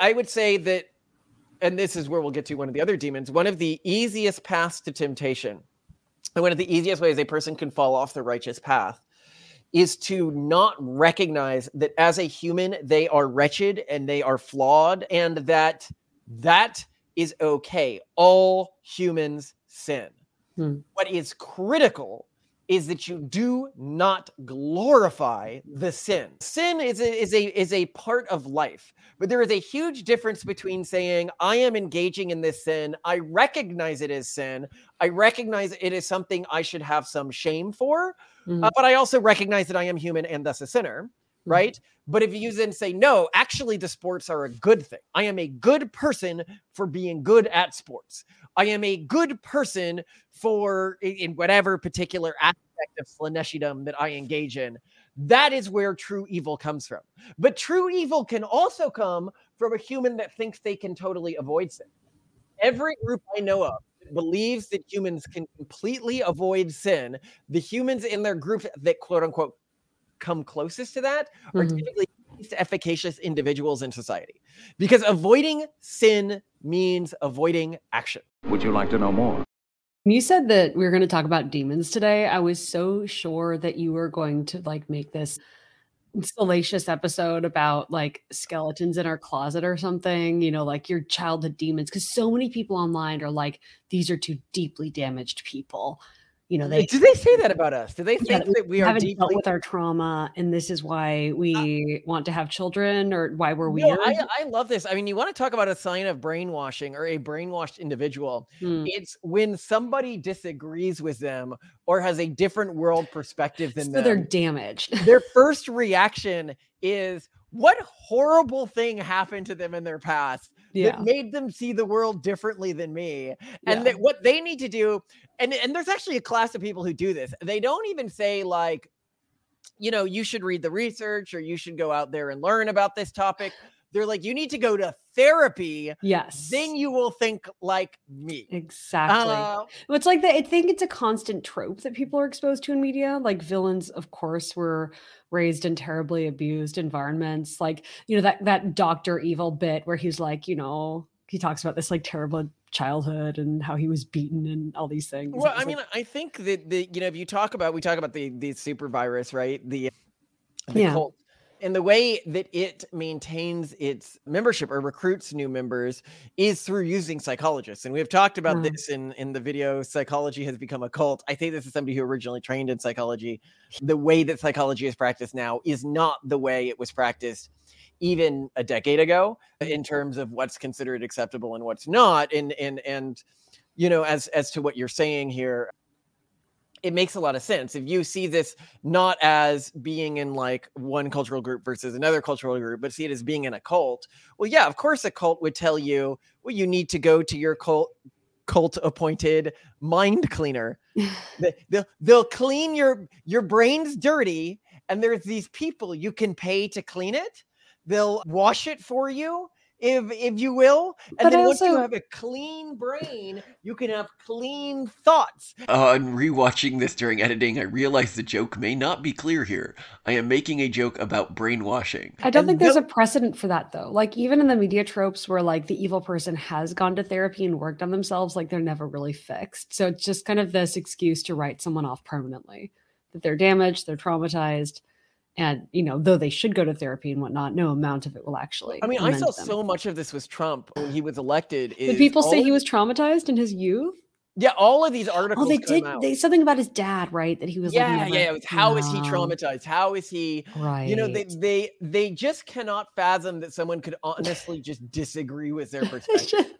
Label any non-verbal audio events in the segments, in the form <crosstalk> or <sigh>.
I would say that, and this is where we'll get to one of the other demons, one of the easiest paths to temptation, and one of the easiest ways a person can fall off the righteous path is to not recognize that as a human they are wretched and they are flawed and that that is okay all humans sin Hmm. what is critical is that you do not glorify the sin. Sin is a, is a is a part of life, but there is a huge difference between saying I am engaging in this sin, I recognize it as sin, I recognize it is something I should have some shame for, Mhm. uh, but I also recognize that I am human and thus a sinner, Mm-hmm. right? But if you then say no, actually the sports are a good thing. I am a good person for being good at sports. I am a good person for in, in whatever particular aspect of Slaneshidom that I engage in. That is where true evil comes from. But true evil can also come from a human that thinks they can totally avoid sin. Every group I know of believes that humans can completely avoid sin. The humans in their group that quote unquote come closest to that are Mhm. typically least efficacious individuals in society because avoiding sin means avoiding action. Would you like to know more? You said that we were going to talk about demons today, I was so sure that you were going to like make this salacious episode about like skeletons in our closet or something, you know, like your childhood demons. Because so many people online are like, these are two deeply damaged people. You know, they do they say that about us? Do they think Yeah, that we are haven't deeply dealt with our trauma, and this is why we want to have children, or why were we're No. I, I love this. I mean, you want to talk about a sign of brainwashing or a brainwashed individual. Hmm. It's when somebody disagrees with them or has a different world perspective than So them. they're damaged. <laughs> their first reaction is what horrible thing happened to them in their past yeah. that made them see the world differently than me and Yeah. that what they need to do and and there's actually a class of people who do this they don't even say like you know you should read the research or you should go out there and learn about this topic they're like you need to go to therapy Yes. then you will think like me exactly. Uh, it's like that. I think it's a constant trope that people are exposed to in media. Like villains, of course, were raised in terribly abused environments. Like you know that that Doctor Evil bit where he's like, you know, he talks about this like terrible childhood and how he was beaten and all these things. Well, I mean, like- I think that the you know if you talk about we talk about the the super virus, right? The the Yeah. cult. And the way that it maintains its membership or recruits new members is through using psychologists. And we've talked about Mhm. this in, in the video, Psychology Has Become a Cult. I think this is somebody who originally trained in psychology. The way that psychology is practiced now is not the way it was practiced even a decade ago in terms of what's considered acceptable and what's not. And and and you know, as as to what you're saying here, it makes a lot of sense. If you see this not as being in like one cultural group versus another cultural group but see it as being in a cult well yeah of course a cult would tell you well you need to go to your cult cult appointed mind cleaner. <laughs> They- they'll, they'll clean your your brains dirty and there's these people you can pay to clean it. They'll wash it for you if if you will and But then once you have a clean brain you can have clean thoughts Uh, on rewatching this during editing, I realized the joke may not be clear here. I am making a joke about brainwashing. I don't and think there's the- a precedent for that though. Like even in the media tropes where like the evil person has gone to therapy and worked on themselves, like they're never really fixed. So it's just kind of this excuse to write someone off permanently. That they're damaged, they're traumatized, and you know, though they should go to therapy and whatnot, no amount of it will actually. I mean, I saw them. so much of this was Trump when he was elected. Did people say he was traumatized in his youth? Yeah, all of these oh, articles. Oh, they did. out. They something about his dad, right? That he was. like, yeah, yeah. It was, how is he traumatized? How is he? Right. You know, they they they just cannot fathom that someone could honestly just disagree with their <laughs> perspective.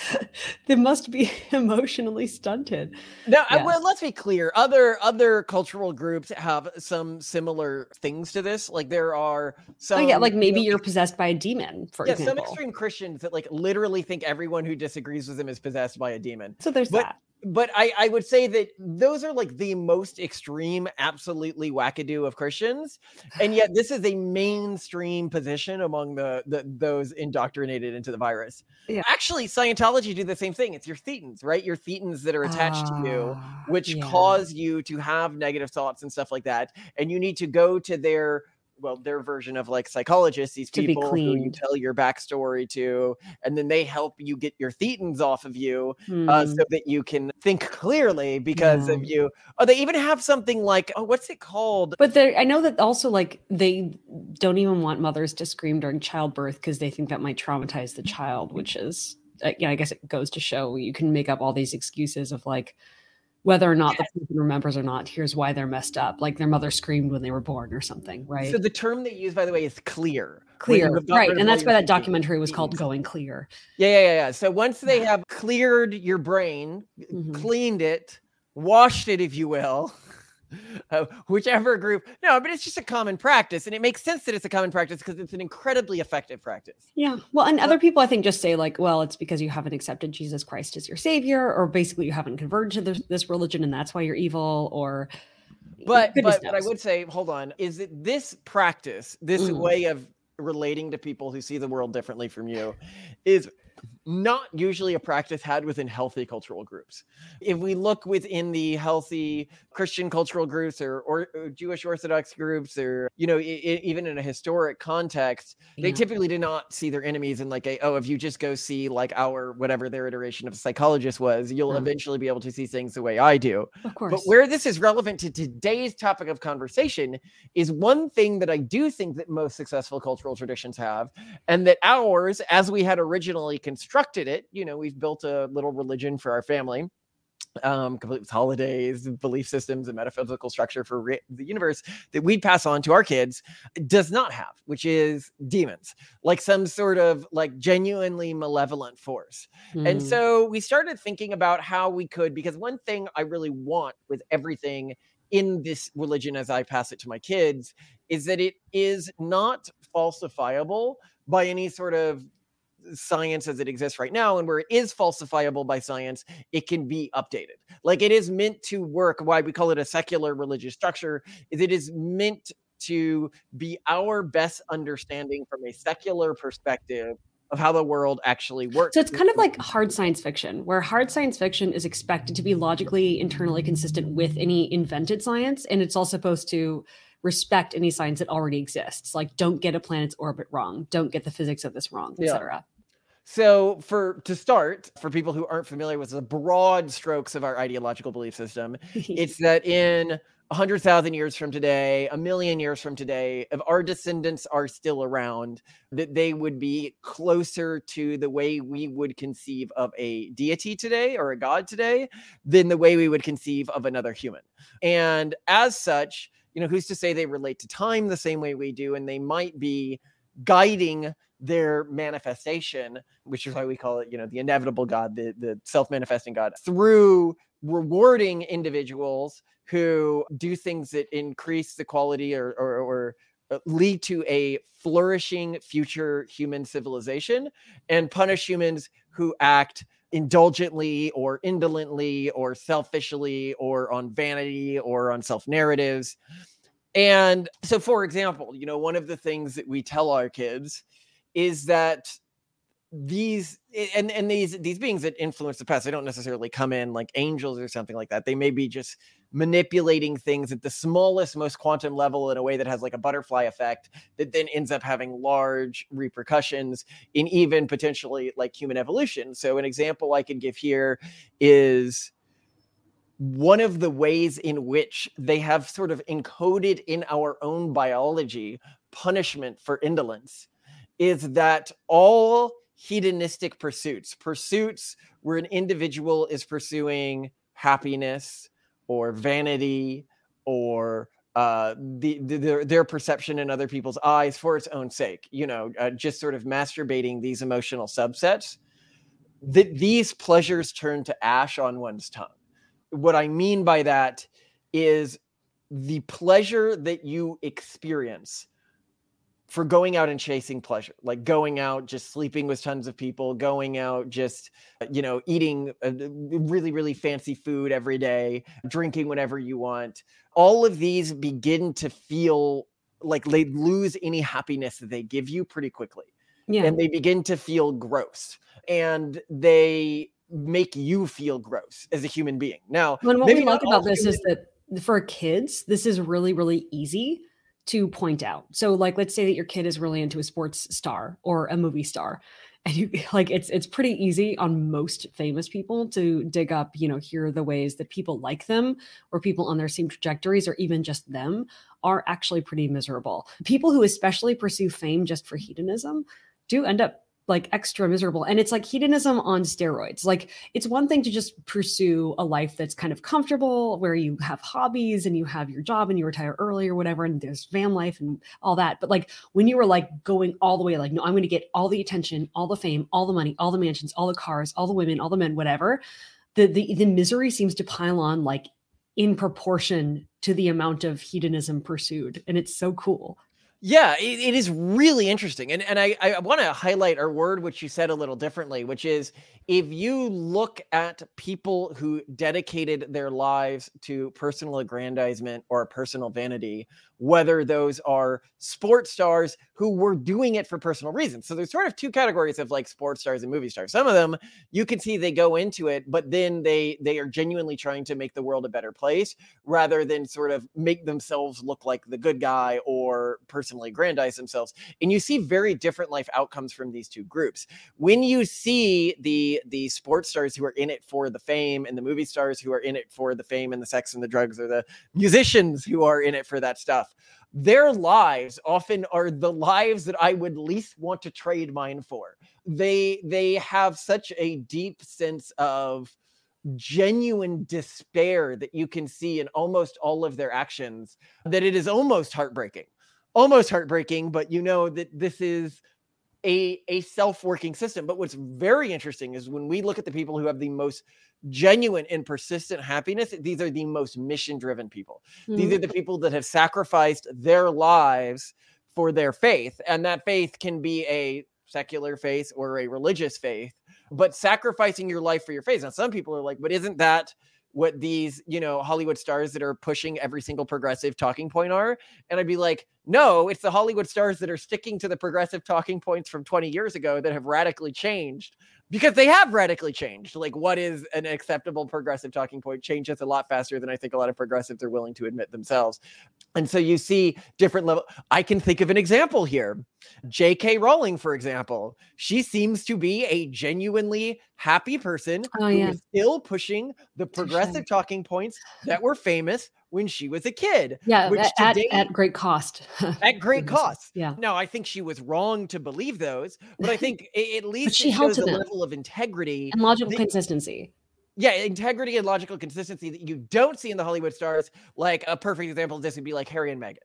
<laughs> they must be <laughs> emotionally stunted. Now, Yes. well, let's be clear. Other other cultural groups have some similar things to this. Like there are some. oh yeah, like you maybe know, you're possessed by a demon, for example. yeah, some extreme Christians that like literally think everyone who disagrees with them is possessed by a demon. so there's but- that. But I, I would say that those are like the most extreme, absolutely wackadoo of Christians, and yet <laughs> this is a mainstream position among the, the those indoctrinated into the virus. Yeah. Actually, Scientology do the same thing. It's your thetans, right? Your thetans that are attached to you, Ah, which yeah. cause you to have negative thoughts and stuff like that, and you need to go to their well their version of like psychologists these To people who you tell your backstory to and then they help you get your thetans off of you uh, Hmm. so that you can think clearly because of you. Oh they even have something like oh what's it called? But I know that also like they don't even want mothers to scream during childbirth because they think that might traumatize the child, which is, uh, yeah, I guess it goes to show you can make up all these excuses of like whether or not the person remembers or not. Here's why they're messed up, like their mother screamed when they were born or something, right? so the term they use by the way is clear clear, you have got right? And that's why that documentary was called "Going Clear." yeah yeah yeah so once they have cleared your brain Mhm. cleaned it, washed it, if you will. Uh, whichever group, no, but it's just a common practice, and it makes sense that it's a common practice because it's an incredibly effective practice. Yeah. Well, and other people I think just say like, well, it's because you haven't accepted Jesus Christ as your savior, or basically you haven't converted to this, this religion and that's why you're evil, or But goodness but what I would say, hold on, is that this practice, this Mm. way of relating to people who see the world differently from you, is not usually a practice had within healthy cultural groups. If we look within the healthy Christian cultural groups or, or, or Jewish Orthodox groups, or you know, i- i- even in a historic context, they typically do not see their enemies in like a oh, if you just go see like our whatever their iteration of a psychologist was, you'll Mm. eventually be able to see things the way I do. of course. But where this is relevant to today's topic of conversation is one thing that I do think that most successful cultural traditions have, and that ours, as we had originally constructed it, you know, we've built a little religion for our family, um, complete with holidays, belief systems, and metaphysical structure for re- the universe that we'd pass on to our kids, does not have, which is demons, like some sort of like genuinely malevolent force. And Mm. so we started thinking about how we could, because one thing I really want with everything in this religion as I pass it to my kids is that it is not falsifiable by any sort of science as it exists right now. And where it is falsifiable by science, it can be updated. Like it is meant to work. Why we call it a secular religious structure is it is meant to be our best understanding from a secular perspective of how the world actually works. So it's kind of like hard science fiction, where hard science fiction is expected to be logically internally consistent with any invented science, and it's all supposed to respect any science that already exists. Like, don't get a planet's orbit wrong, don't get the physics of this wrong, Yeah. etc. So, for to start, for people who aren't familiar with the broad strokes of our ideological belief system, <laughs> it's that in a hundred thousand years from today, a million years from today, if our descendants are still around, that they would be closer to the way we would conceive of a deity today or a god today than the way we would conceive of another human. And as such, you know, who's to say they relate to time the same way we do, and they might be guiding their manifestation, which is why we call it, you know, the inevitable God, the, the self-manifesting God, through rewarding individuals who do things that increase the quality or or, or uh, lead to a flourishing future human civilization and punish humans who act indulgently or indolently or selfishly or on vanity or on self narratives. And so, for example, you know, one of the things that we tell our kids is that these and and these these beings that influence the past they don't necessarily come in like angels or something like that. They may be just manipulating things at the smallest most quantum level in a way that has like a butterfly effect that then ends up having large repercussions in even potentially like human evolution. So an example i could give here is one of the ways in which they have sort of encoded in our own biology punishment for indolence is that all hedonistic pursuits, pursuits where an individual is pursuing happiness or vanity or uh, the, the their, their perception in other people's eyes for its own sake, you know, uh, just sort of masturbating these emotional subsets, that these pleasures turn to ash on one's tongue. What I mean by that is the pleasure that you experience for going out and chasing pleasure, like going out, just sleeping with tons of people, going out, just, uh, you know, eating uh, really, really fancy food every day, drinking whenever you want. All of these begin to feel like they lose any happiness that they give you pretty quickly. Yeah. And they begin to feel gross and they make you feel gross as a human being. Now, When what maybe we like about this is that for kids, this is really, really easy to point out. So like let's say that your kid is really into a sports star or a movie star <laughs> and you like it's it's pretty easy on most famous people to dig up, you know, here are the ways that people like them or people on their same trajectories or even just them are actually pretty miserable. People who especially pursue fame just for hedonism do end up like extra miserable and it's like hedonism on steroids. Like it's one thing to just pursue a life that's kind of comfortable where you have hobbies and you have your job and you retire early or whatever and there's van life and all that but like when you were like going all the way like no i'm going to get all the attention all the fame all the money all the mansions all the cars all the women all the men whatever the the, the misery seems to pile on like in proportion to the amount of hedonism pursued and it's so cool yeah, it, it is really interesting. And and I, I want to highlight our word, which you said a little differently, which is if you look at people who dedicated their lives to personal aggrandizement or personal vanity, whether those are sports stars who were doing it for personal reasons. So there's sort of two categories of like sports stars and movie stars. Some of them you can see they go into it, but then they they are genuinely trying to make the world a better place rather than sort of make themselves look like the good guy or personally aggrandize themselves. And you see very different life outcomes from these two groups. When you see the the sports stars who are in it for the fame and the movie stars who are in it for the fame and the sex and the drugs or the musicians who are in it for that stuff their lives often are the lives that I would least want to trade mine for. They they have such a deep sense of genuine despair that you can see in almost all of their actions that it is almost heartbreaking. Almost heartbreaking, but you know that this is a a self-working system. But what's very interesting is when we look at the people who have the most genuine and persistent happiness, these are the most mission-driven people. Mm-hmm. These are the people that have sacrificed their lives for their faith, and that faith can be a secular faith or a religious faith. But sacrificing your life for your faith. Now, some people are like, but isn't that what these, you know, Hollywood stars that are pushing every single progressive talking point are. And I'd be like, no, it's the Hollywood stars that are sticking to the progressive talking points from 20 years ago that have radically changed because they have radically changed. Like, what is an acceptable progressive talking point changes a lot faster than I think a lot of progressives are willing to admit themselves. And so you see different level. I can think of an example here. J.K. Rowling, for example, she seems to be a genuinely happy person oh, yeah. who is still pushing the progressive talking points that were famous when she was a kid. Yeah, at, today, at, great cost. <laughs> at great cost. Yeah. Now, I think she was wrong to believe those, but I think <laughs> at least she shows a level of integrity and logical that, consistency yeah, integrity and logical consistency that you don't see in the Hollywood stars. Like a perfect example of this would be like Harry and Meghan.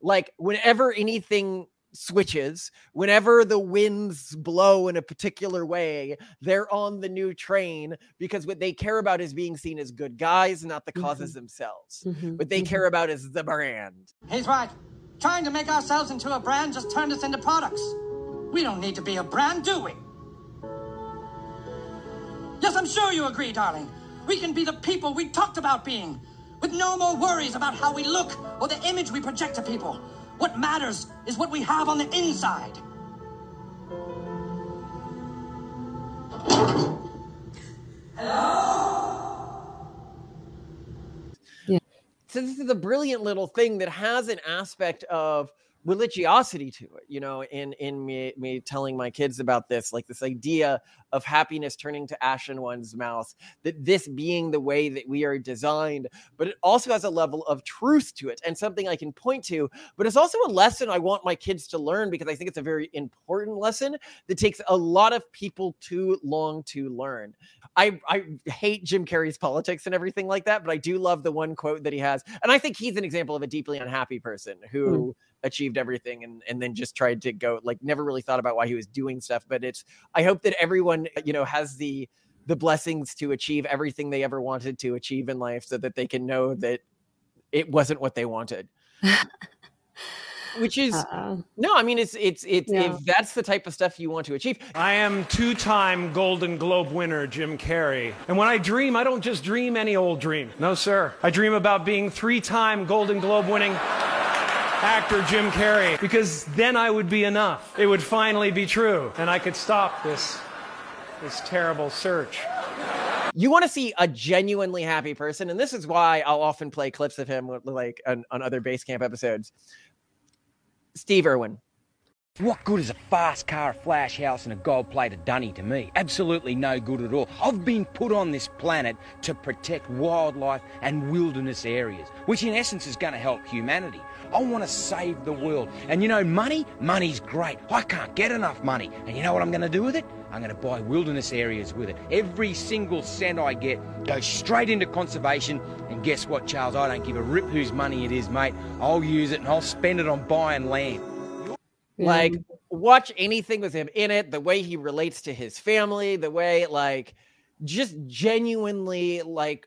Like whenever anything switches, whenever the winds blow in a particular way, they're on the new train because what they care about is being seen as good guys, not the causes mm-hmm. themselves. Mm-hmm. What they mm-hmm. care about is the brand. He's right. Trying to make ourselves into a brand just turned us into products. We don't need to be a brand, do we? Yes, I'm sure you agree, darling. We can be the people we talked about being, with no more worries about how we look or the image we project to people. What matters is what we have on the inside. Hello? Yeah. So this is a brilliant little thing that has an aspect of religiosity to it you know in in me me telling my kids about this like this idea of happiness turning to ash in one's mouth that this being the way that we are designed but it also has a level of truth to it and something i can point to but it's also a lesson i want my kids to learn because i think it's a very important lesson that takes a lot of people too long to learn. I i hate jim carrey's politics and everything like that but i do love the one quote that he has and i think he's an example of a deeply unhappy person who mm achieved everything and and then just tried to go like never really thought about why he was doing stuff but it's i hope that everyone you know has the the blessings to achieve everything they ever wanted to achieve in life so that they can know that it wasn't what they wanted. Which is uh no i mean it's it's it's yeah. if that's the type of stuff you want to achieve. I am two-time golden globe winner jim carrey. And when i dream i don't just dream any old dream. No sir. I dream about being three-time golden globe winning actor Jim Carrey because then I would be enough. It would finally be true and I could stop this this terrible search. You want to see a genuinely happy person and this is why I'll often play clips of him like on, on other Based Camp episodes. Steve Irwin. What good is a fast car, a flash house, and a gold plated dunny to me? Absolutely no good at all. I've been put on this planet to protect wildlife and wilderness areas, which in essence is going to help humanity. I want to save the world. And you know, money? Money's great. I can't get enough money. And you know what I'm going to do with it? I'm going to buy wilderness areas with it. Every single cent I get goes straight into conservation. And guess what, Charles? I don't give a rip whose money it is, mate. I'll use it and I'll spend it on buying land. Like, watch anything with him in it, the way he relates to his family, the way, like, just genuinely, like,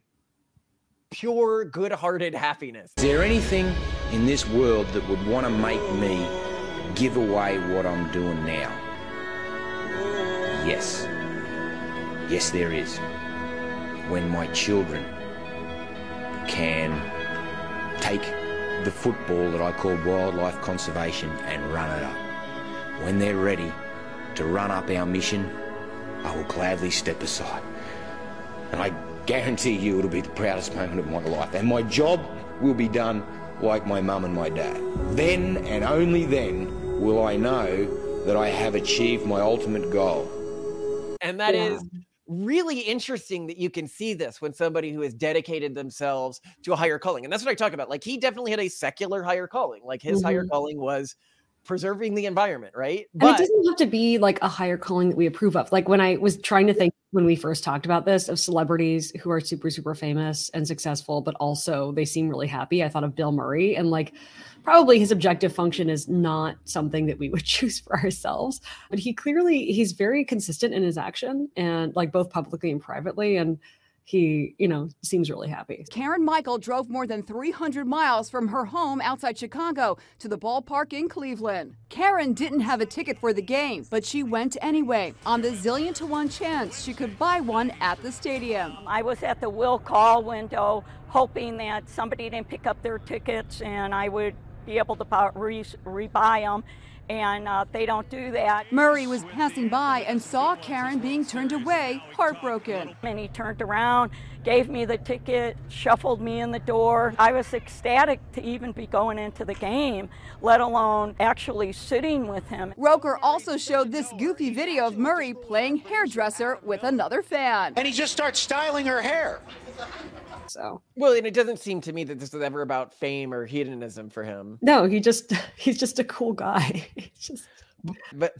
pure, good hearted happiness. Is there anything in this world that would want to make me give away what I'm doing now? Yes. Yes, there is. When my children can take the football that I call wildlife conservation and run it up. When they're ready to run up our mission, I will gladly step aside. And I guarantee you it'll be the proudest moment of my life. And my job will be done like my mum and my dad. Then and only then will I know that I have achieved my ultimate goal. And that is really interesting that you can see this when somebody who has dedicated themselves to a higher calling. And that's what I talk about. Like he definitely had a secular higher calling. Like his higher Mhm. calling was preserving the environment, right? And it doesn't have to be like a higher calling that we approve of. Like when I was trying to think when we first talked about this of celebrities who are super, super famous and successful, but also they seem really happy. I thought of Bill Murray and like probably his objective function is not something that we would <laughs> choose for ourselves. But he clearly he's very consistent in his action and like both publicly and privately. And he, you know, seems really happy. Karen Michael drove more than 300 miles from her home outside Chicago to the ballpark in Cleveland. Karen didn't have a ticket for the game, but she went anyway on the zillion to one chance she could buy one at the stadium. I was at the will call window hoping that somebody didn't pick up their tickets and I would be able to buy, re, rebuy them. And uh, they don't do that. Murray was passing by and saw Karen being turned away, heartbroken. And he turned around, gave me the ticket, shuffled me in the door. I was ecstatic to even be going into the game, let alone actually sitting with him. Roker also showed this goofy video of Murray playing hairdresser with another fan. And he just starts styling her hair. So well, and it doesn't seem to me that this is ever about fame or hedonism for him. no, he just <laughs> he's just a cool guy. <laughs> He's just But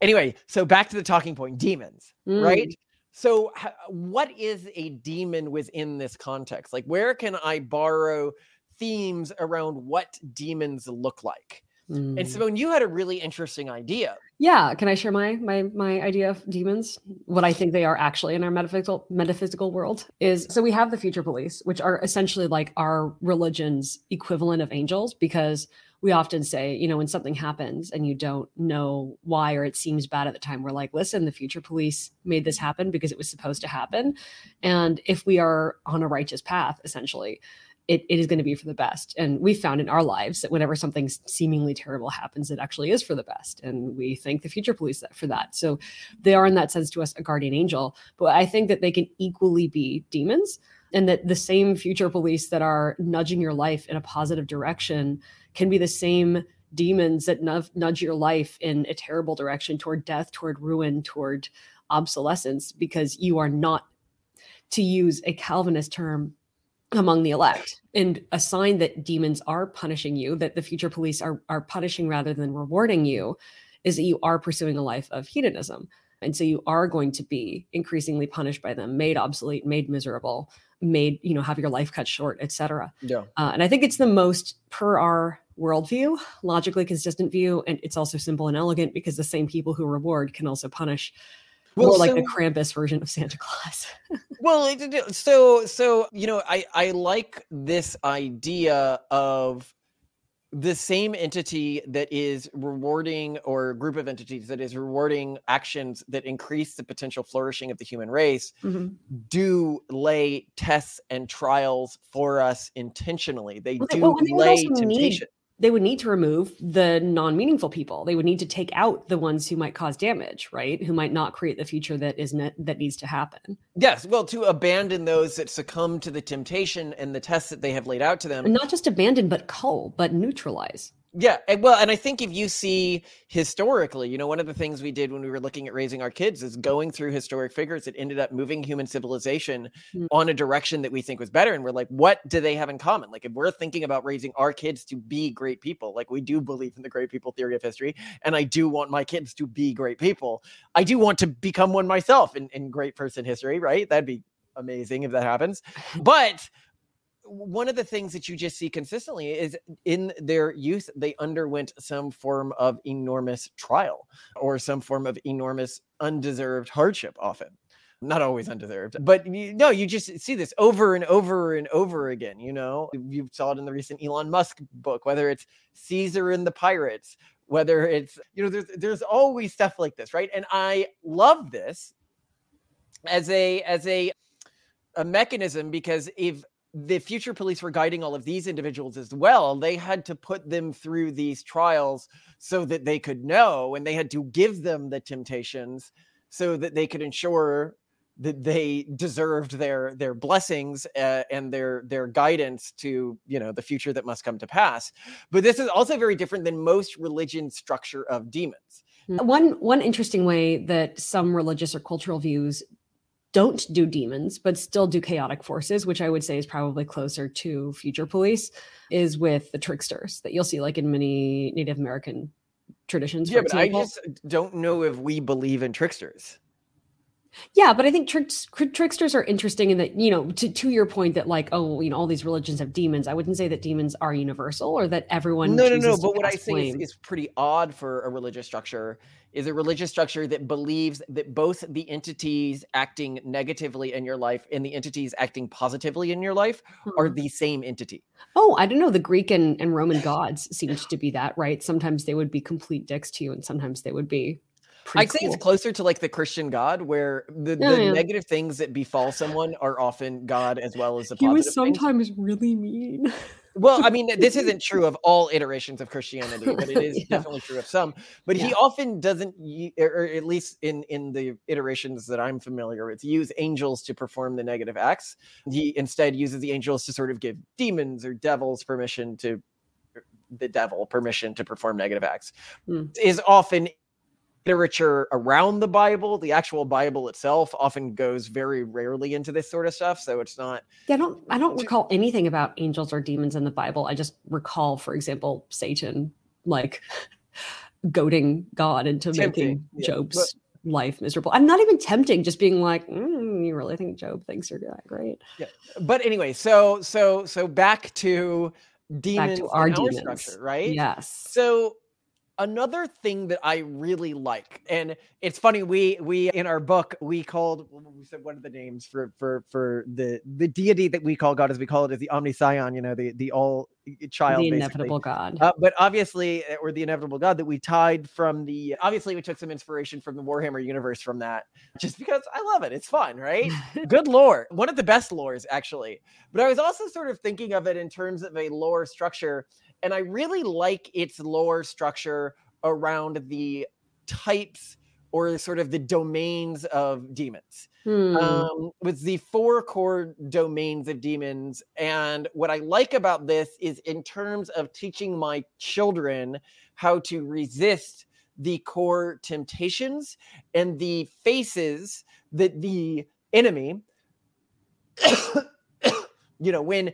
anyway, so back to the talking point demons, Mm. right? So, what is a demon within this context? Like, where can I borrow themes around what demons look like? And Mm. Simone, you had a really interesting idea. Yeah, can I share my my my idea of demons? What I think they are actually in our metaphysical metaphysical world is so we have the future police, which are essentially like our religion's equivalent of angels, because we often say, you know, when something happens and you don't know why or it seems bad at the time, we're like, listen, the future police made this happen because it was supposed to happen. And if we are on a righteous path, essentially, it, it is going to be for the best. And we found in our lives that whenever something seemingly terrible happens, it actually is for the best. And we thank the future police for that. So they are, in that sense, to us, a guardian angel. But I think that they can equally be demons. And that the same future police that are nudging your life in a positive direction can be the same demons that nudge, nudge your life in a terrible direction toward death, toward ruin, toward obsolescence, because you are not, to use a Calvinist term, among the elect and a sign that demons are punishing you that the future police are are punishing rather than rewarding you is that you are pursuing a life of hedonism and so you are going to be increasingly punished by them made obsolete made miserable made you know have your life cut short etc Yeah. uh, and i think it's the most per our worldview logically consistent view and it's also simple and elegant because the same people who reward can also punish Well, more like the so- krampus version of santa claus <laughs> well so so you know i i like this idea of the same entity that is rewarding or group of entities that is rewarding actions that increase the potential flourishing of the human race Mhm. do lay tests and trials for us intentionally they Well, do well, and they would lay temptation they would need to remove the non-meaningful people. They would need to take out the ones who might cause damage, right? Who might not create the future that is ne- that needs to happen. yes well to abandon those that succumb to the temptation and the tests that they have laid out to them And not just abandon, but cull, but neutralize. Yeah, and well, and I think if you see historically, you know, one of the things we did when we were looking at raising our kids is going through historic figures that ended up moving human civilization mm. on a direction that we think was better. And we're like, what do they have in common? Like, if we're thinking about raising our kids to be great people, like we do believe in the great people theory of history, and I do want my kids to be great people. I do want to become one myself in, in great person history, right? That'd be amazing if that happens. <laughs> But one of the things that you just see consistently is in their youth, they underwent some form of enormous trial or some form of enormous undeserved hardship, often. Not always undeserved, but you, no, you just see this over and over and over again. You know, you saw it in the recent Elon Musk book, whether it's Caesar and the Pirates, whether it's, you know, there's, there's always stuff like this, right? And I love this as a, as a, a mechanism because if the future police were guiding all of these individuals as well. They had to put them through these trials so that they could know, and they had to give them the temptations so that they could ensure that they deserved their their blessings uh, and their their guidance to you know the future that must come to pass. But this is also very different than most religion structure of demons. One one interesting way that some religious or cultural views don't do demons but still do chaotic forces which i would say is probably closer to future police is with the tricksters that you'll see like in many native american traditions yeah but example. i just don't know if we believe in tricksters yeah, but I think tricksters are interesting in that, you know, to, to your point that like, oh, you know, all these religions have demons. I wouldn't say that demons are universal or that everyone. No, no, no. But what I think is, is, pretty odd for a religious structure is a religious structure that believes that both the entities acting negatively in your life and the entities acting positively in your life hmm. are the same entity. Oh, I don't know. The Greek and, and Roman gods seemed to be that, right? Sometimes they would be complete dicks to you, and sometimes they would be I'd say it's closer to like the Christian God, where the, yeah, the yeah. negative things that befall someone are often God as well as the positive. He was sometimes things. really mean. well, I <laughs> mean, this <laughs> isn't true of all iterations of Christianity, but it is <laughs> yeah. definitely true of some. But he often doesn't, or at least in in the iterations that I'm familiar with, use angels to perform the negative acts. He instead uses the angels to sort of give demons or devils permission to the devil permission to perform negative acts. Mm. Is often literature around the Bible. The actual Bible itself often goes very rarely into this sort of stuff, so it's not. Yeah, I don't. I don't recall anything about angels or demons in the Bible. I just recall, for example, Satan like <laughs> goading God into tempting, making yeah, Job's but, life miserable. I'm not even tempting, just being like, mm, you really think Job thinks you're that great? Yeah. But anyway, so so so back to demons back to our demons. structure, right? Yes. So another thing that I really like, and it's funny, we we in our book we called we said one of the names for for for the the deity that we call God as we call it is the Omniscion, you know, the the all child, the inevitable God. Uh, but obviously, uh, or the inevitable God that we tied from the obviously we took some inspiration from the Warhammer universe from that, just because I love it. It's fun, right? <laughs> Good lore, one of the best lores actually. But I was also sort of thinking of it in terms of a lore structure and I really like its lore structure around the types or sort of the domains of demons. Hmm. Um, with the four core domains of demons. And what I like about this is in terms of teaching my children how to resist the core temptations and the faces that the enemy <coughs> you know when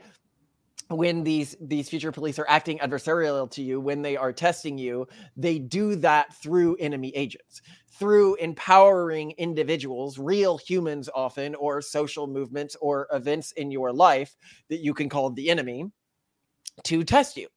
when these these future police are acting adversarial to you when they are testing you they do that through enemy agents through empowering individuals real humans often or social movements or events in your life that you can call the enemy to test you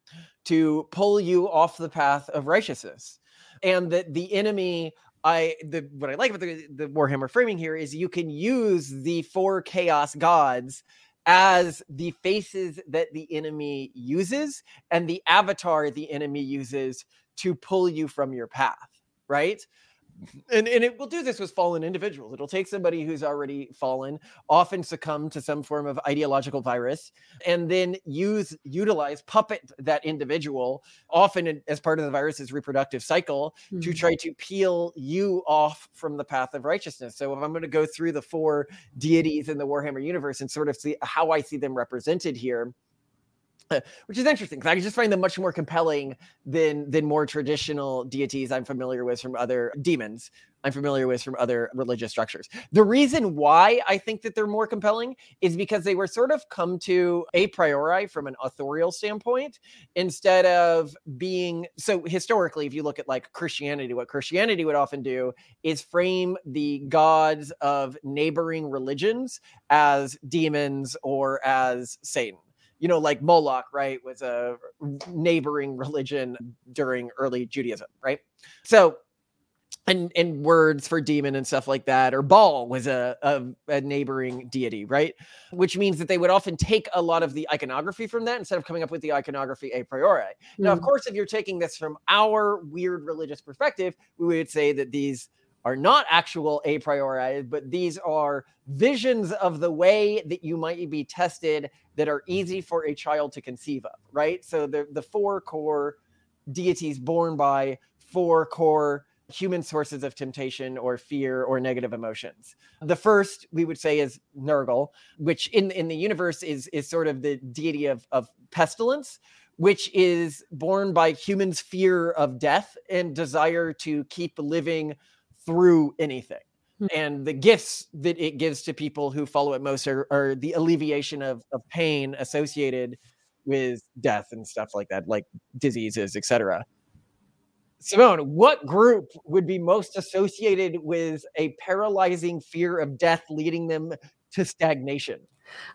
to pull you off the path of righteousness. And that the enemy I the what I like about the, the Warhammer framing here is you can use the four chaos gods as the faces that the enemy uses and the avatar the enemy uses to pull you from your path, right? And, and it will do this with fallen individuals. It'll take somebody who's already fallen, often succumb to some form of ideological virus, and then use utilize puppet that individual, often as part of the virus's reproductive cycle, mm-hmm. to try to peel you off from the path of righteousness. So if I'm going to go through the four deities in the Warhammer universe and sort of see how I see them represented here, Uh, which is interesting because I just find them much more compelling than than more traditional deities I'm familiar with from other demons I'm familiar with from other religious structures. The reason why I think that they're more compelling is because they were sort of come to a priori from an authorial standpoint instead of being so historically if you look at like Christianity what Christianity would often do is frame the gods of neighboring religions as demons or as Satan you know, like Moloch, right, was a neighboring religion during early Judaism, right? So, and and words for demon and stuff like that, or Baal was a, a, a neighboring deity, right? Which means that they would often take a lot of the iconography from that instead of coming up with the iconography a priori. Mm. Now, of mm. course, if you're taking this from our weird religious perspective, we would say that these are not actual a priori, but these are visions of the way that you might be tested that are easy for a child to conceive of, right? So the, the four core deities born by four core human sources of temptation or fear or negative emotions. The first we would say is Nurgle, which in, in the universe is, is sort of the deity of, of pestilence, which is born by humans' fear of death and desire to keep living through anything. Mm-hmm. And the gifts that it gives to people who follow it most are, are the alleviation of, of pain associated with death and stuff like that, like diseases, etc. Simone, what group would be most associated with a paralyzing fear of death leading them to stagnation?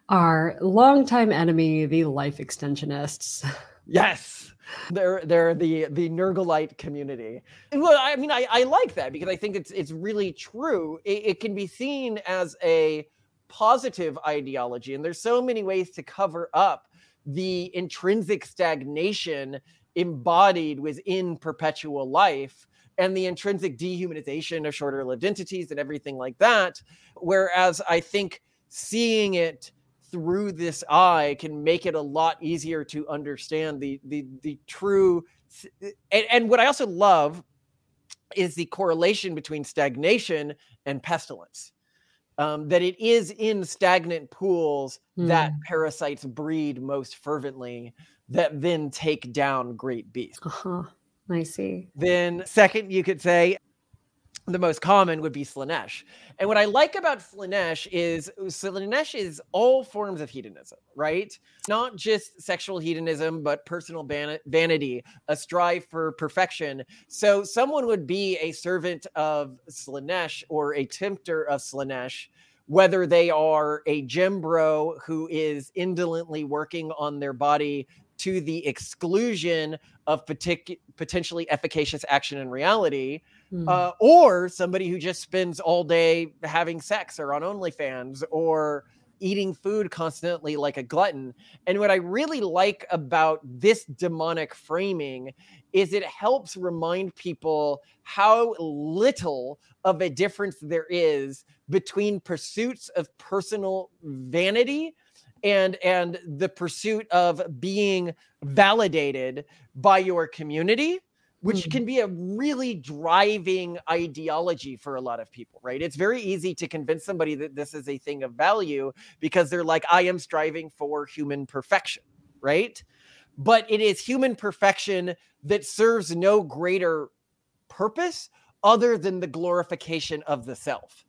Our longtime enemy, the life extensionists. Yes they're they're the the Nurglite community. And well, I mean, I, I like that because I think it's it's really true. It, it can be seen as a positive ideology, and there's so many ways to cover up the intrinsic stagnation embodied within perpetual life and the intrinsic dehumanization of shorter lived entities and everything like that. Whereas I think seeing it through this eye can make it a lot easier to understand the the the true and, and what I also love is the correlation between stagnation and pestilence. Um, that it is in stagnant pools mm. that hmm. parasites breed most fervently that then take down great beasts. Uh-huh. I see. Then, second, you could say the most common would be Slaanesh. And what I like about Slaanesh is Slaanesh is all forms of hedonism, right? Not just sexual hedonism, but personal van- vanity, a strive for perfection. So someone would be a servant of Slaanesh or a tempter of Slaanesh whether they are a gem bro who is indolently working on their body to the exclusion of partic- potentially efficacious action in reality mm. uh, or somebody who just spends all day having sex or on OnlyFans or eating food constantly like a glutton. And what I really like about this demonic framing is it helps remind people how little of a difference there is between pursuits of personal vanity and and the pursuit of being validated by your community which mm-hmm. can be a really driving ideology for a lot of people, right? It's very easy to convince somebody that this is a thing of value because they're like, I am striving for human perfection, right? But it is human perfection that serves no greater purpose other than the glorification of the self.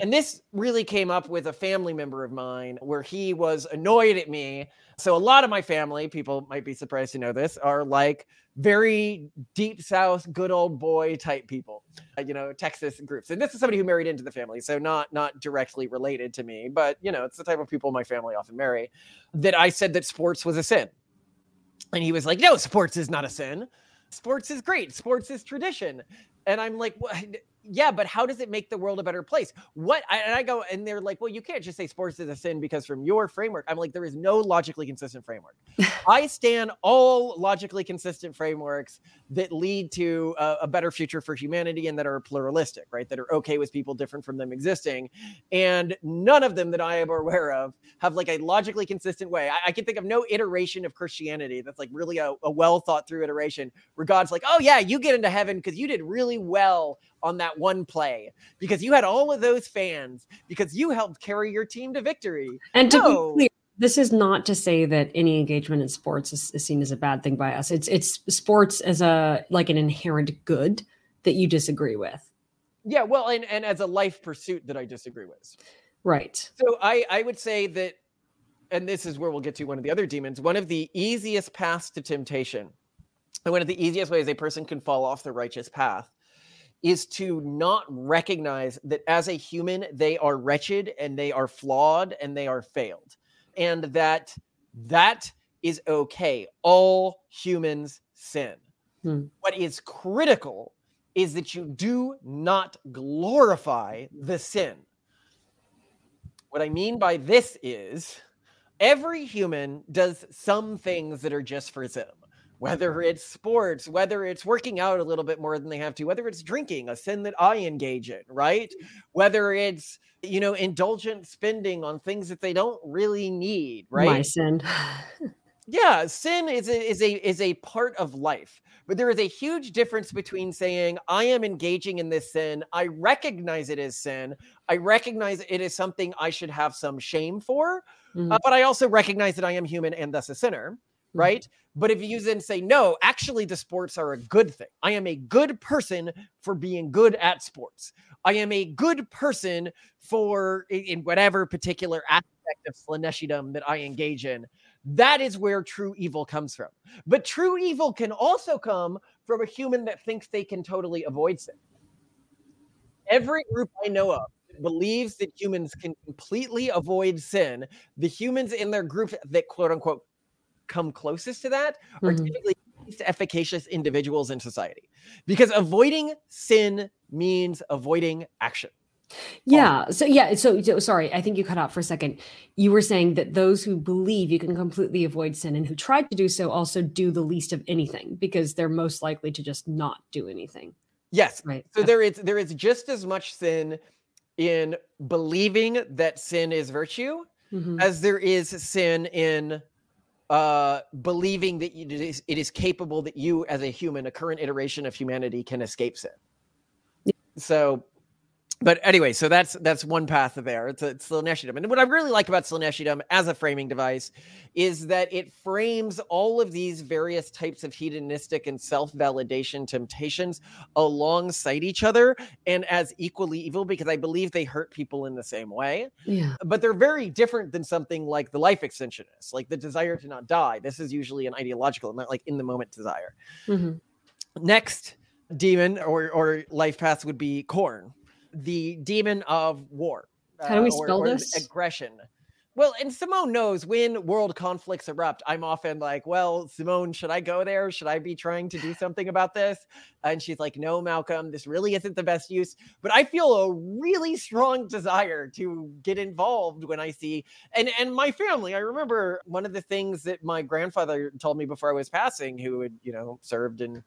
And this really came up with a family member of mine where he was annoyed at me. So, a lot of my family, people might be surprised to know this, are like very deep South, good old boy type people, uh, you know, Texas groups. And this is somebody who married into the family. So, not, not directly related to me, but, you know, it's the type of people my family often marry. That I said that sports was a sin. And he was like, no, sports is not a sin. Sports is great. Sports is tradition. And I'm like, what? Yeah, but how does it make the world a better place? What and I go and they're like, well, you can't just say sports is a sin because from your framework, I'm like, there is no logically consistent framework. <laughs> I stand all logically consistent frameworks that lead to a, a, better future for humanity and that are pluralistic, right? That are okay with people different from them existing, and none of them that I am aware of have like a logically consistent way. I, I can think of no iteration of Christianity that's like really a, a well thought through iteration where God's like, oh yeah, you get into heaven because you did really well on that one play because you had all of those fans because you helped carry your team to victory. And to no. be clear, this is not to say that any engagement in sports is, is, seen as a bad thing by us. It's it's sports as a like an inherent good that you disagree with. Yeah, well, and, and as a life pursuit that I disagree with. Right. So I I would say that, and this is where we'll get to one of the other demons. One of the easiest paths to temptation, and one of the easiest ways a person can fall off the righteous path, is to not recognize that as a human they are wretched and they are flawed and they are failed and that that is okay. All humans sin. Hmm. What is critical is that you do not glorify the sin. What I mean by this is every human does some things that are just for them whether it's sports, whether it's working out a little bit more than they have to, whether it's drinking, a sin that I engage in, right? Whether it's, you know, indulgent spending on things that they don't really need, right? My sin. <laughs> yeah, sin is a, is a is a part of life. But there is a huge difference between saying, I am engaging in this sin. I recognize it as sin. I recognize it is something I should have some shame for. Mm-hmm. Uh, but I also recognize that I am human and thus a sinner. Mm-hmm. right? But if you then say, no, actually, the sports are a good thing. I am a good person for being good at sports. I am a good person for in whatever particular aspect of Slaneshydom that I engage in. That is where true evil comes from. But true evil can also come from a human that thinks they can totally avoid sin. Every group I know of believes that humans can completely avoid sin. The humans in their group that quote unquote come closest to that are mm-hmm. typically efficacious individuals in society because avoiding sin means avoiding action. Yeah. So yeah. So, so, sorry, I think you cut out for a second. You were saying that those who believe you can completely avoid sin and who try to do so also do the least of anything because they're most likely to just not do anything. Yes. Right. So okay. there is there is just as much sin in believing that sin is virtue mm-hmm. as there is sin in uh, believing that it is, it is capable that you, as a human, a current iteration of humanity, can escape sin. So but anyway, so that's that's one path there. It's, a, it's Slaanesh-Yidam. And what I really like about Slaanesh-Yidam as a framing device is that it frames all of these various types of hedonistic and self-validation temptations alongside each other and as equally evil because I believe they hurt people in the same way. Yeah. But they're very different than something like the life extensionist, like the desire to not die. This is usually an ideological, not like in the moment desire. Mm-hmm. Next demon or or life path would be Khorne the demon of war. How do we uh, spell or, or this? Aggression. Well, and Simone knows when world conflicts erupt, I'm often like, well, Simone, should I go there? Should I be trying to do <sighs> something about this? And she's like, no, Malcolm, this really isn't the best use. But I feel a really strong desire to get involved when I see and and my family. I remember one of the things that my grandfather told me before I was passing, who had, you know, served in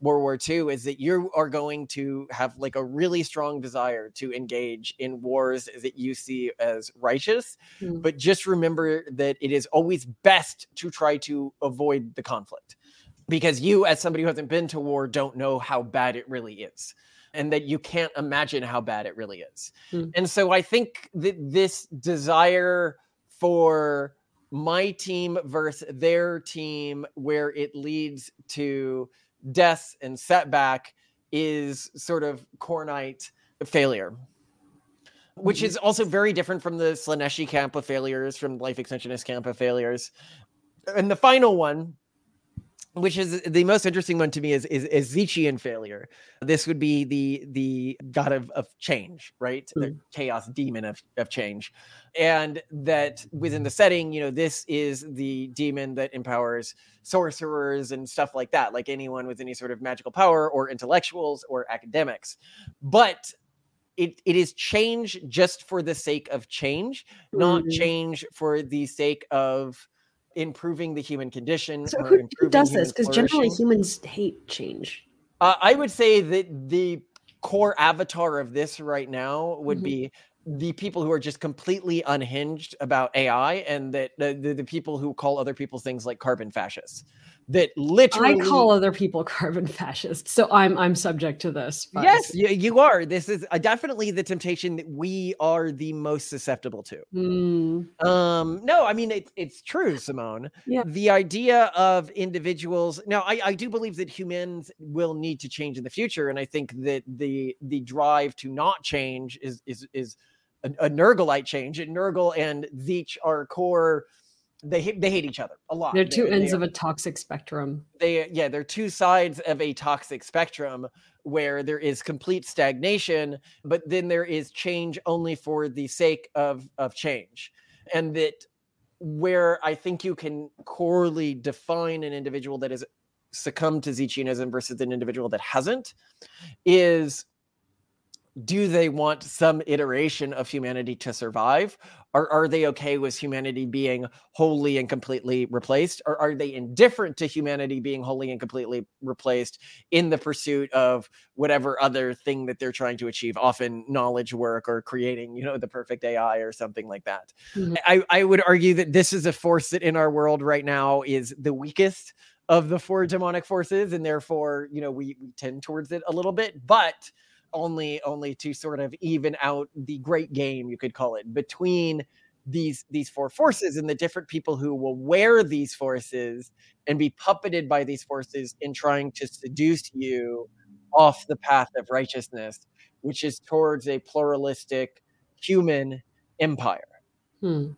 World War II is that you are going to have like a really strong desire to engage in wars that you see as righteous. Mm. But just remember that it is always best to try to avoid the conflict because you, as somebody who hasn't been to war, don't know how bad it really is. And that you can't imagine how bad it really is. Mm. And so I think that this desire for my team versus their team, where it leads to death and setback is sort of Khornite failure, which is mm-hmm. also very different from the Slaaneshi camp of failures, from Life Extensionist camp of failures. And the final one which is the most interesting one to me is is, is Tzeentchian failure. This would be the the god of, of change, right? Mm-hmm. The chaos demon of, of change. And that within the setting, you know, this is the demon that empowers sorcerers and stuff like that, like anyone with any sort of magical power or intellectuals or academics. But it, it is change just for the sake of change, mm-hmm. not change for the sake of improving the human condition. So who, does this? Because generally humans hate change. Uh, I would say that the core avatar of this right now would mm-hmm. be the people who are just completely unhinged about AI and that the, the, the, people who call other people things like carbon fascists. That literally I call other people <laughs> carbon fascists, so I'm I'm subject to this. but- Yes, you, you are. This is uh, definitely the temptation that we are the most susceptible to. Mm, Um, no, I mean it, it's true, Simone. Yeah. The idea of individuals. Now, I, I do believe that humans will need to change in the future, and I think that the the drive to not change is is is a, a Nurglite change. And Nurgle and Tzeentch are core. They hate, they hate each other a lot. they're two They- ends they of a toxic spectrum. they yeah they're two sides of a toxic spectrum where there is complete stagnation but then there is change only for the sake of of change and that where i think you can corely define an individual that has succumbed to Tzeentchianism versus an individual that hasn't is do they want some iteration of humanity to survive or are they okay with humanity being wholly and completely replaced or are they indifferent to humanity being wholly and completely replaced in the pursuit of whatever other thing that they're trying to achieve often knowledge work or creating you know the perfect ai or something like that Mhm. I, I would argue that this is a force that in our world right now is the weakest of the four demonic forces and therefore you know we, we tend towards it a little bit but only only to sort of even out the great game you could call it between these these four forces and the different people who will wear these forces and be puppeted by these forces in trying to seduce you off the path of righteousness which is towards a pluralistic human empire Hmm.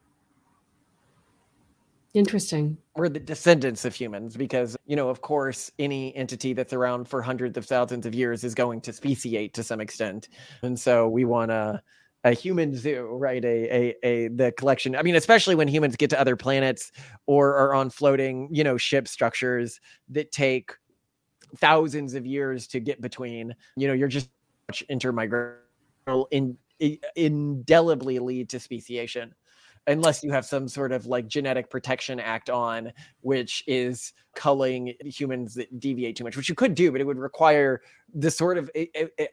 Interesting. we're the descendants of humans because you know of course any entity that's around for hundreds of thousands of years is going to speciate to some extent. And so we want a a human zoo right? A, a a the collection. I mean especially when humans get to other planets or are on floating you know ship structures that take thousands of years to get between you know you're just intermigration in, in indelibly lead to speciation unless you have some sort of like genetic protection act on which is culling humans that deviate too much which you could do but it would require the sort of it, it- it-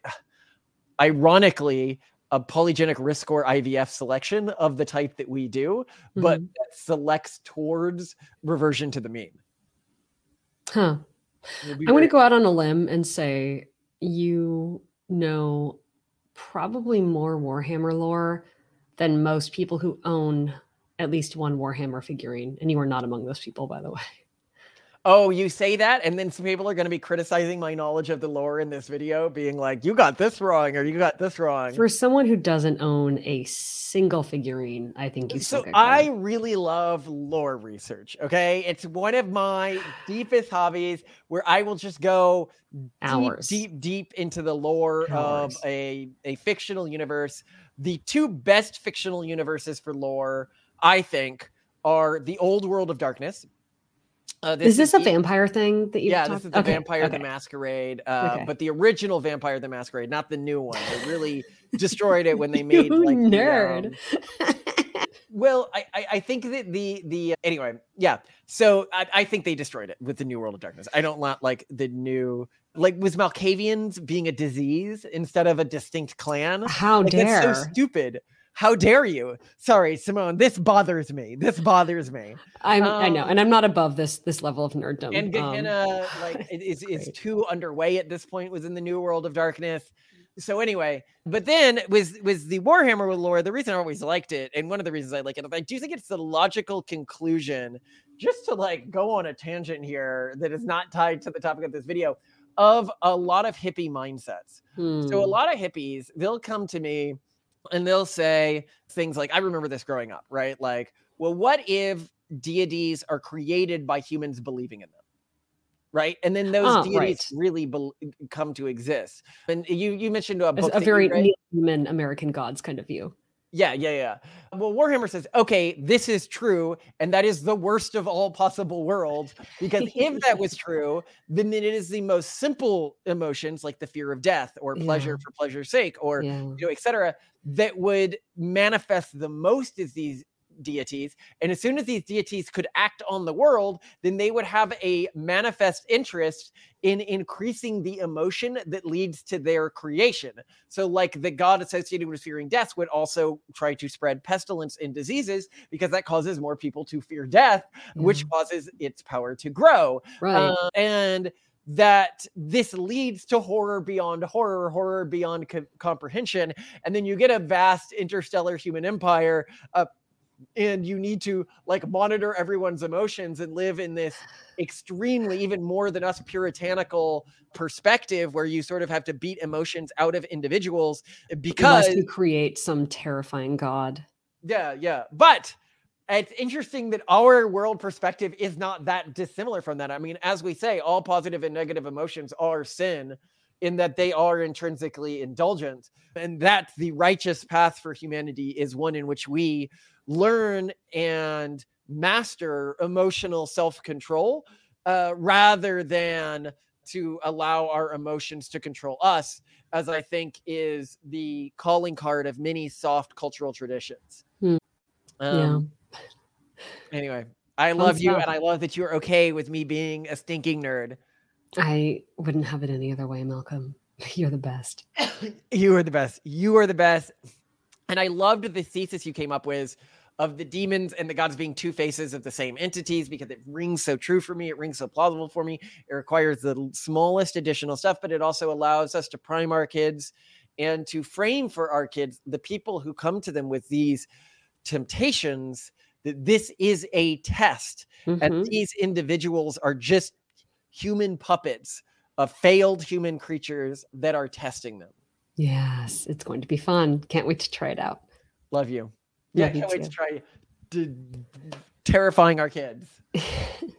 ironically a polygenic risk score ivf selection of the type that we do but Mhm. that selects towards reversion to the mean Huh. I'm going to go out on a limb and say you know probably more Warhammer lore than most people who own at least one Warhammer figurine. And you are not among those people, by the way. Oh, you say that, and then some people are going to be criticizing my knowledge of the lore in this video, being like, "You got this wrong," or "You got this wrong." For someone who doesn't own a single figurine, I think you so I really love lore research. Okay, it's one of my <sighs> deepest hobbies where I will just go Hours. deep, deep, deep into the lore Hours. of a a fictional universe. The two best fictional universes for lore, I think, are the old World of Darkness. Uh, Is this a e- vampire thing that you yeah, talked this is the okay, Vampire okay. the Masquerade, uh, Okay. but the original Vampire the Masquerade, not the new one. They really destroyed it when they <laughs> made like the, nerd. um, <laughs> well, I, I I think that the the anyway, yeah. So I, I think they destroyed it with the New World of Darkness. I don't want like the new like was Malkavians being a disease instead of a distinct clan. How Like, dare. That's so stupid. How dare you? Sorry, Simone. This bothers me. This bothers me. I'm, I know, Um, and I'm not above this this level of nerddom. and um, Gehenna like <sighs> it is is too underway at this point was in the new world of darkness. So anyway, but then was was the Warhammer with lore. The reason I always liked it, and one of the reasons I like it, I do think it's the logical conclusion, just to like go on a tangent here that is not tied to the topic of this video, of a lot of hippie mindsets. So a hmm. lot of hippies, they'll come to me and they'll say things like, I remember this growing up, right? Like, well, what if deities are created by humans believing in them? Right. And then those Ah, deities right. really bel come to exist. And you you mentioned a book a very human American gods kind of view. Yeah, yeah, yeah. Well, Warhammer says, okay, this is true, and that is the worst of all possible worlds. Because if that was <laughs> true, then it is the most simple emotions, like the fear of death or pleasure Yeah. for pleasure's sake, or Yeah. you know, etc., that would manifest the most as these deities. And as soon as these deities could act on the world, then they would have a manifest interest in increasing the emotion that leads to their creation. So, like the god associated with fearing death would also try to spread pestilence and diseases because that causes more people to fear death, yeah. which causes its power to grow. Right. Uh, and that this leads to horror beyond horror, horror beyond co- comprehension. And then you get a vast interstellar human empire. And you need to like monitor everyone's emotions and live in this extremely even more than us puritanical perspective where you sort of have to beat emotions out of individuals because you create some terrifying god. Yeah yeah. But it's interesting that our world perspective is not that dissimilar from that. I mean, as we say, all positive and negative emotions are sin in that they are intrinsically indulgent, and that the righteous path for humanity is one in which we learn and master emotional self control uh, rather than to allow our emotions to control us, as I think is the calling card of many soft cultural traditions. Hmm. Um, yeah Anyway, I love you, and I love that you're okay with me being a stinking nerd. I wouldn't have it any other way, Malcolm. <laughs> You're the best. <coughs> you are the best. You are the best. And I loved the thesis you came up with of the demons and the gods being two faces of the same entities because it rings so true for me. It rings so plausible for me. It requires the smallest additional stuff, but it also allows us to prime our kids and to frame for our kids the people who come to them with these temptations that this is a test mm-hmm. and these individuals are just human puppets of failed human creatures that are testing them. Yes, it's going to be fun. Can't wait to try it out. Love you. Yeah, Love can't wait to try d- terrifying our kids. <laughs>